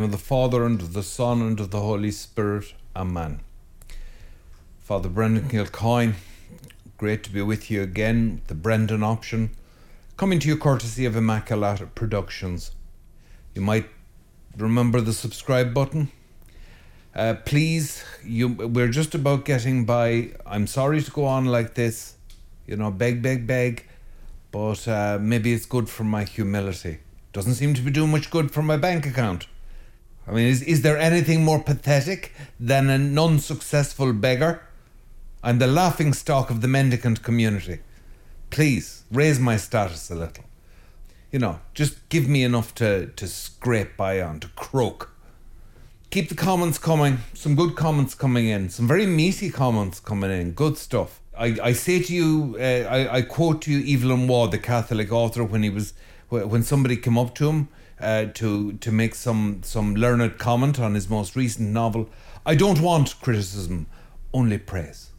name of the Father, and of the Son, and of the Holy Spirit. Amen. Father Brendan Kilcoyne, great to be with you again, the Brendan option, coming to you courtesy of Immaculata Productions. You might remember the subscribe button. Uh, please, you, we're just about getting by. I'm sorry to go on like this, you know, beg, beg, beg, but uh, maybe it's good for my humility. Doesn't seem to be doing much good for my bank account. I mean, is, is there anything more pathetic than an unsuccessful beggar? I'm the laughing stock of the mendicant community. Please, raise my status a little. You know, just give me enough to, to scrape by on, to croak. Keep the comments coming, some good comments coming in, some very meaty comments coming in, good stuff. I, I say to you, uh, I, I quote to you Evelyn Waugh, the Catholic author, when he was when somebody came up to him uh, to to make some some learned comment on his most recent novel. I don't want criticism, only praise.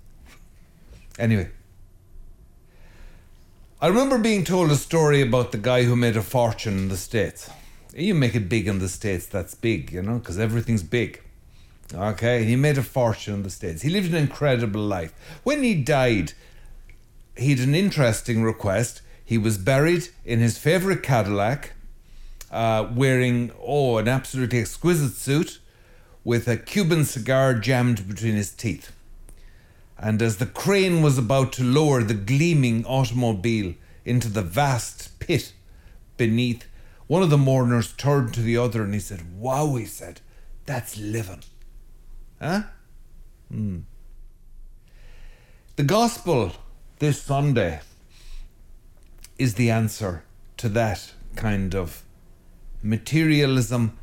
Anyway, I remember being told a story about the guy who made a fortune in the states. You make it big in the states, that's big, you know, because everything's big. Okay, he made a fortune in the states. He lived an incredible life. When he died, he had an interesting request he was buried in his favourite Cadillac, uh, wearing, oh, an absolutely exquisite suit with a Cuban cigar jammed between his teeth. And as the crane was about to lower the gleaming automobile into the vast pit beneath, one of the mourners turned to the other and he said, Wow, he said, that's living. Huh? Hmm. The gospel this Sunday is the answer to that kind of materialism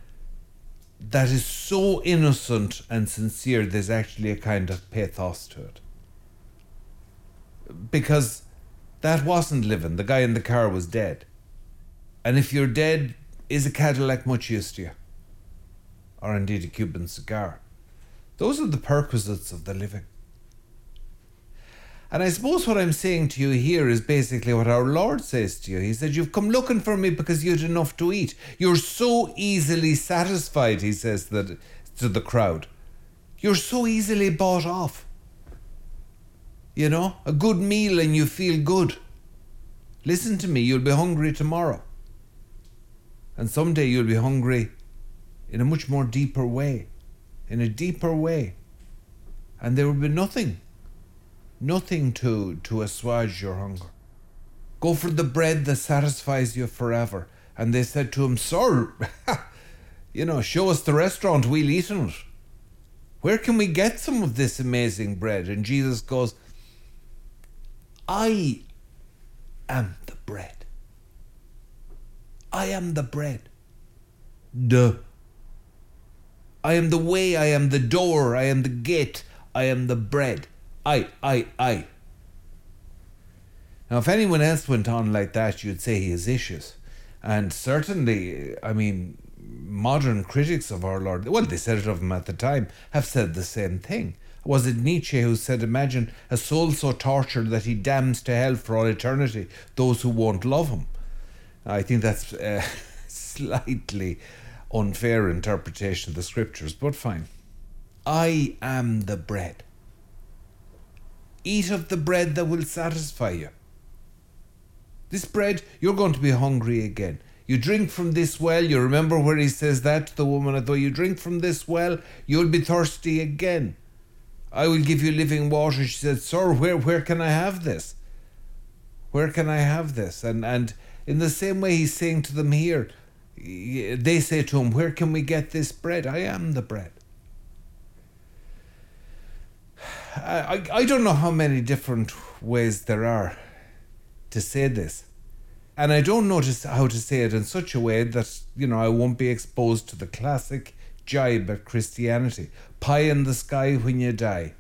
that is so innocent and sincere, there's actually a kind of pathos to it. Because that wasn't living. The guy in the car was dead. And if you're dead, is a Cadillac much use to you? Or indeed a Cuban cigar? Those are the perquisites of the living. And I suppose what I'm saying to you here is basically what our Lord says to you. He said, You've come looking for me because you had enough to eat. You're so easily satisfied, he says that to the crowd. You're so easily bought off. You know, a good meal and you feel good. Listen to me, you'll be hungry tomorrow. And someday you'll be hungry in a much more deeper way. In a deeper way. And there will be nothing nothing to, to assuage your hunger. Go for the bread that satisfies you forever. And they said to him, Sir, you know, show us the restaurant, we'll eat in it. Where can we get some of this amazing bread? And Jesus goes, I am the bread. I am the bread. Duh. I am the way, I am the door, I am the gate, I am the bread. I, I, I. Now, if anyone else went on like that, you'd say he has issues. And certainly, I mean, modern critics of our Lord, well, they said it of him at the time, have said the same thing. Was it Nietzsche who said, Imagine a soul so tortured that he damns to hell for all eternity those who won't love him? I think that's a slightly unfair interpretation of the scriptures, but fine. I am the bread. Eat of the bread that will satisfy you. This bread, you're going to be hungry again. You drink from this well, you remember where he says that to the woman, though you drink from this well, you'll be thirsty again. I will give you living water. She said, Sir, where, where can I have this? Where can I have this? And, and in the same way, he's saying to them here, they say to him, Where can we get this bread? I am the bread. I, I don't know how many different ways there are to say this. And I don't know just how to say it in such a way that, you know, I won't be exposed to the classic jibe at Christianity. Pie in the sky when you die.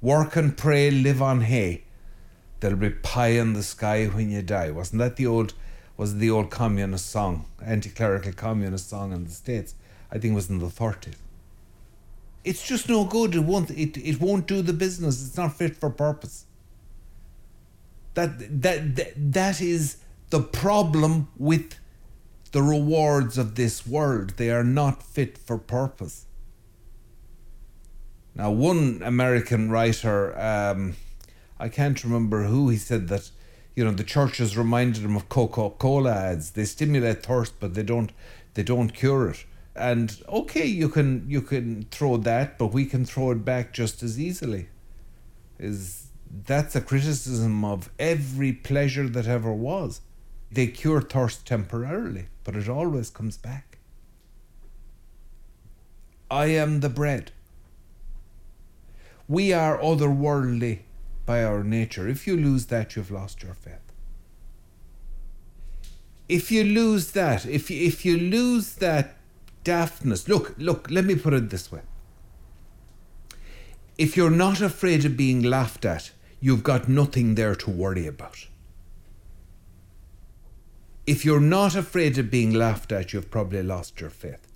Work and pray, live on hay. There'll be pie in the sky when you die. Wasn't that the old was the old communist song, anti-clerical communist song in the States? I think it was in the 30s. It's just no good. It won't. It, it won't do the business. It's not fit for purpose. That that that, that is the problem with the rewards of this world. They are not fit for purpose. Now, one American writer, um, I can't remember who, he said that, you know, the churches reminded him of Coca-Cola ads. They stimulate thirst, but they don't, they don't cure it. And okay, you can you can throw that, but we can throw it back just as easily. Is that's a criticism of every pleasure that ever was. They cure thirst temporarily, but it always comes back. I am the bread. We are otherworldly by our nature. If you lose that, you've lost your faith. If you lose that, if you, if you lose that daftness, look, look, let me put it this way. If you're not afraid of being laughed at, you've got nothing there to worry about. If you're not afraid of being laughed at, you've probably lost your faith.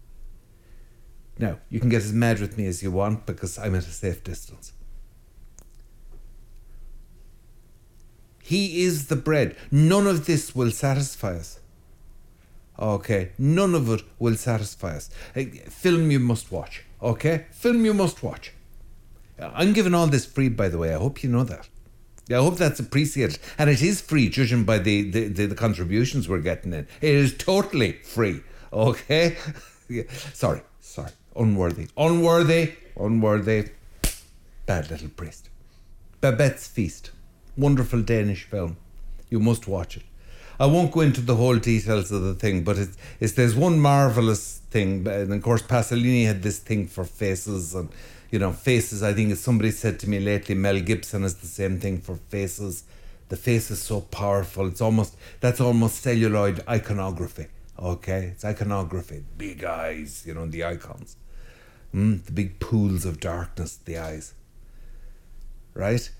Now, you can get as mad with me as you want because I'm at a safe distance. He is the bread. None of this will satisfy us. Okay, none of it will satisfy us. Film you must watch. Okay, film you must watch. I'm giving all this free, by the way. I hope you know that. I hope that's appreciated. And it is free, judging by the, the, the, the contributions we're getting in. It is totally free. Okay? yeah. Sorry, sorry. Unworthy. Unworthy. Unworthy. Bad little priest. Babette's Feast. Wonderful Danish film. You must watch it. I won't go into the whole details of the thing, but it's, it's there's one marvelous thing, and of course Pasolini had this thing for faces and you know, faces. I think somebody said to me lately, Mel Gibson is the same thing for faces. The face is so powerful. It's almost that's almost celluloid iconography. Okay, it's iconography. Big eyes, you know, the icons. Mm, the big pools of darkness, the eyes. Right?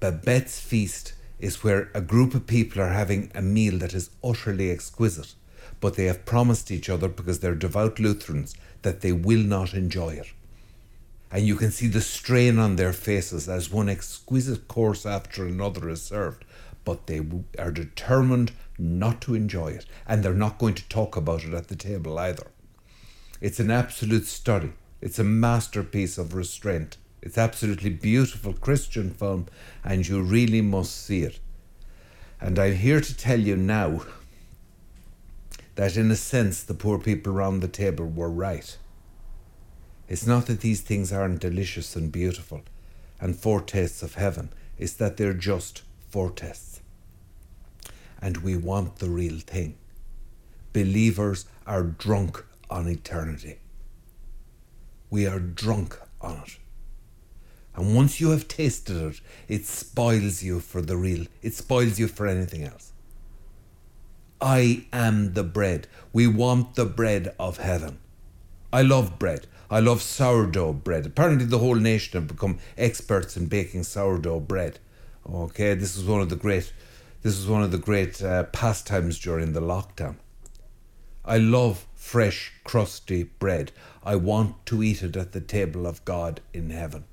Babette's feast is where a group of people are having a meal that is utterly exquisite, but they have promised each other because they're devout Lutherans that they will not enjoy it and you can see the strain on their faces as one exquisite course after another is served. But they are determined not to enjoy it, and they're not going to talk about it at the table either. It's an absolute study, it's a masterpiece of restraint. It's absolutely beautiful Christian film, and you really must see it. And I'm here to tell you now that, in a sense, the poor people around the table were right. It's not that these things aren't delicious and beautiful and foretastes of heaven, it's that they're just foretastes. And we want the real thing. Believers are drunk on eternity. We are drunk on it. And once you have tasted it, it spoils you for the real, it spoils you for anything else. I am the bread. We want the bread of heaven. I love bread. I love sourdough bread. Apparently, the whole nation have become experts in baking sourdough bread. Okay, this is one of the great, this is one of the great uh, pastimes during the lockdown. I love fresh, crusty bread. I want to eat it at the table of God in heaven.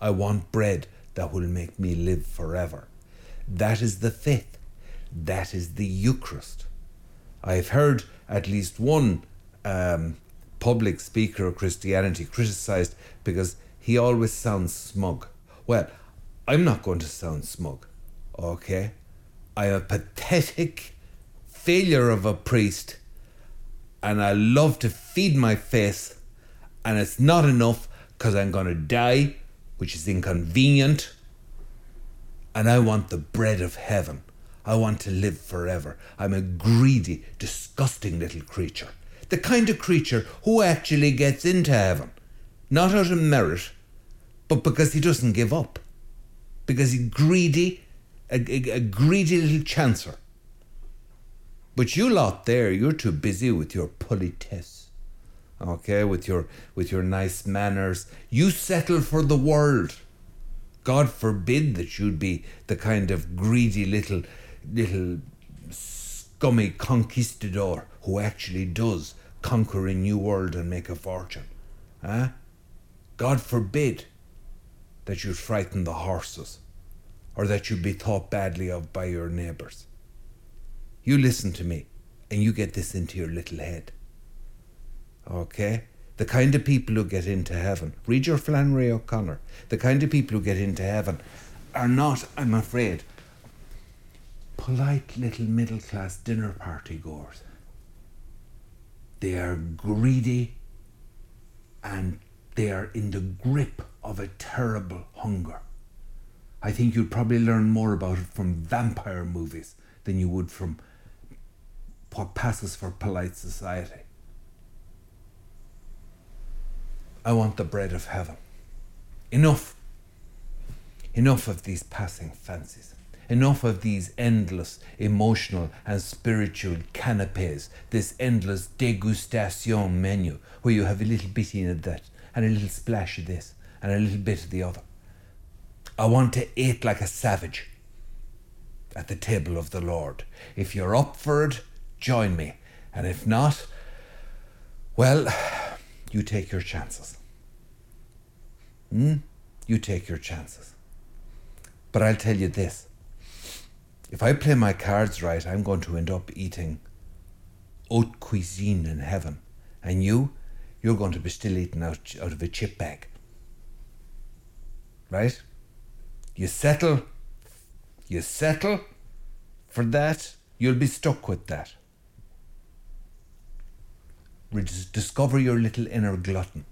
I want bread that will make me live forever. That is the faith. That is the Eucharist. I've heard at least one um, public speaker of Christianity criticized because he always sounds smug. Well, I'm not going to sound smug, okay? I'm a pathetic failure of a priest and I love to feed my face and it's not enough because I'm going to die, which is inconvenient. And I want the bread of heaven. I want to live forever. I'm a greedy, disgusting little creature the kind of creature who actually gets into heaven, not out of merit, but because he doesn't give up, because he's greedy, a, a, a greedy little chancer. But you lot there, you're too busy with your politesse, okay, with your with your nice manners. You settle for the world. God forbid that you'd be the kind of greedy little little scummy conquistador who actually does conquer a new world and make a fortune. Eh? God forbid that you'd frighten the horses or that you'd be thought badly of by your neighbours. You listen to me and you get this into your little head. Okay? The kind of people who get into heaven, read your Flannery O'Connor, the kind of people who get into heaven are not, I'm afraid, polite little middle class dinner party goers. They are greedy and they are in the grip of a terrible hunger. I think you'd probably learn more about it from vampire movies than you would from what passes for polite society. I want the bread of heaven. Enough. Enough of these passing fancies. Enough of these endless emotional and spiritual canapes, this endless degustation menu where you have a little bit in of that and a little splash of this and a little bit of the other. I want to eat like a savage at the table of the Lord. If you're up for it, join me. And if not, well, you take your chances. Hmm? You take your chances. But I'll tell you this if I play my cards right, I'm going to end up eating haute cuisine in heaven. And you, you're going to be still eating out, out of a chip bag. Right? You settle, you settle for that, you'll be stuck with that. Discover your little inner glutton.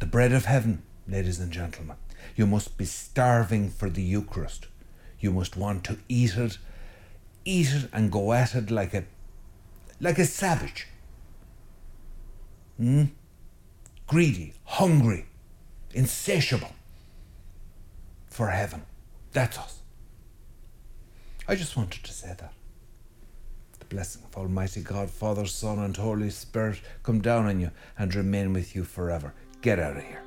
The bread of heaven, ladies and gentlemen. You must be starving for the Eucharist. You must want to eat it, eat it and go at it like a like a savage. Hmm? Greedy, hungry, insatiable for heaven. That's us. I just wanted to say that. Blessing of Almighty God, Father, Son, and Holy Spirit come down on you and remain with you forever. Get out of here.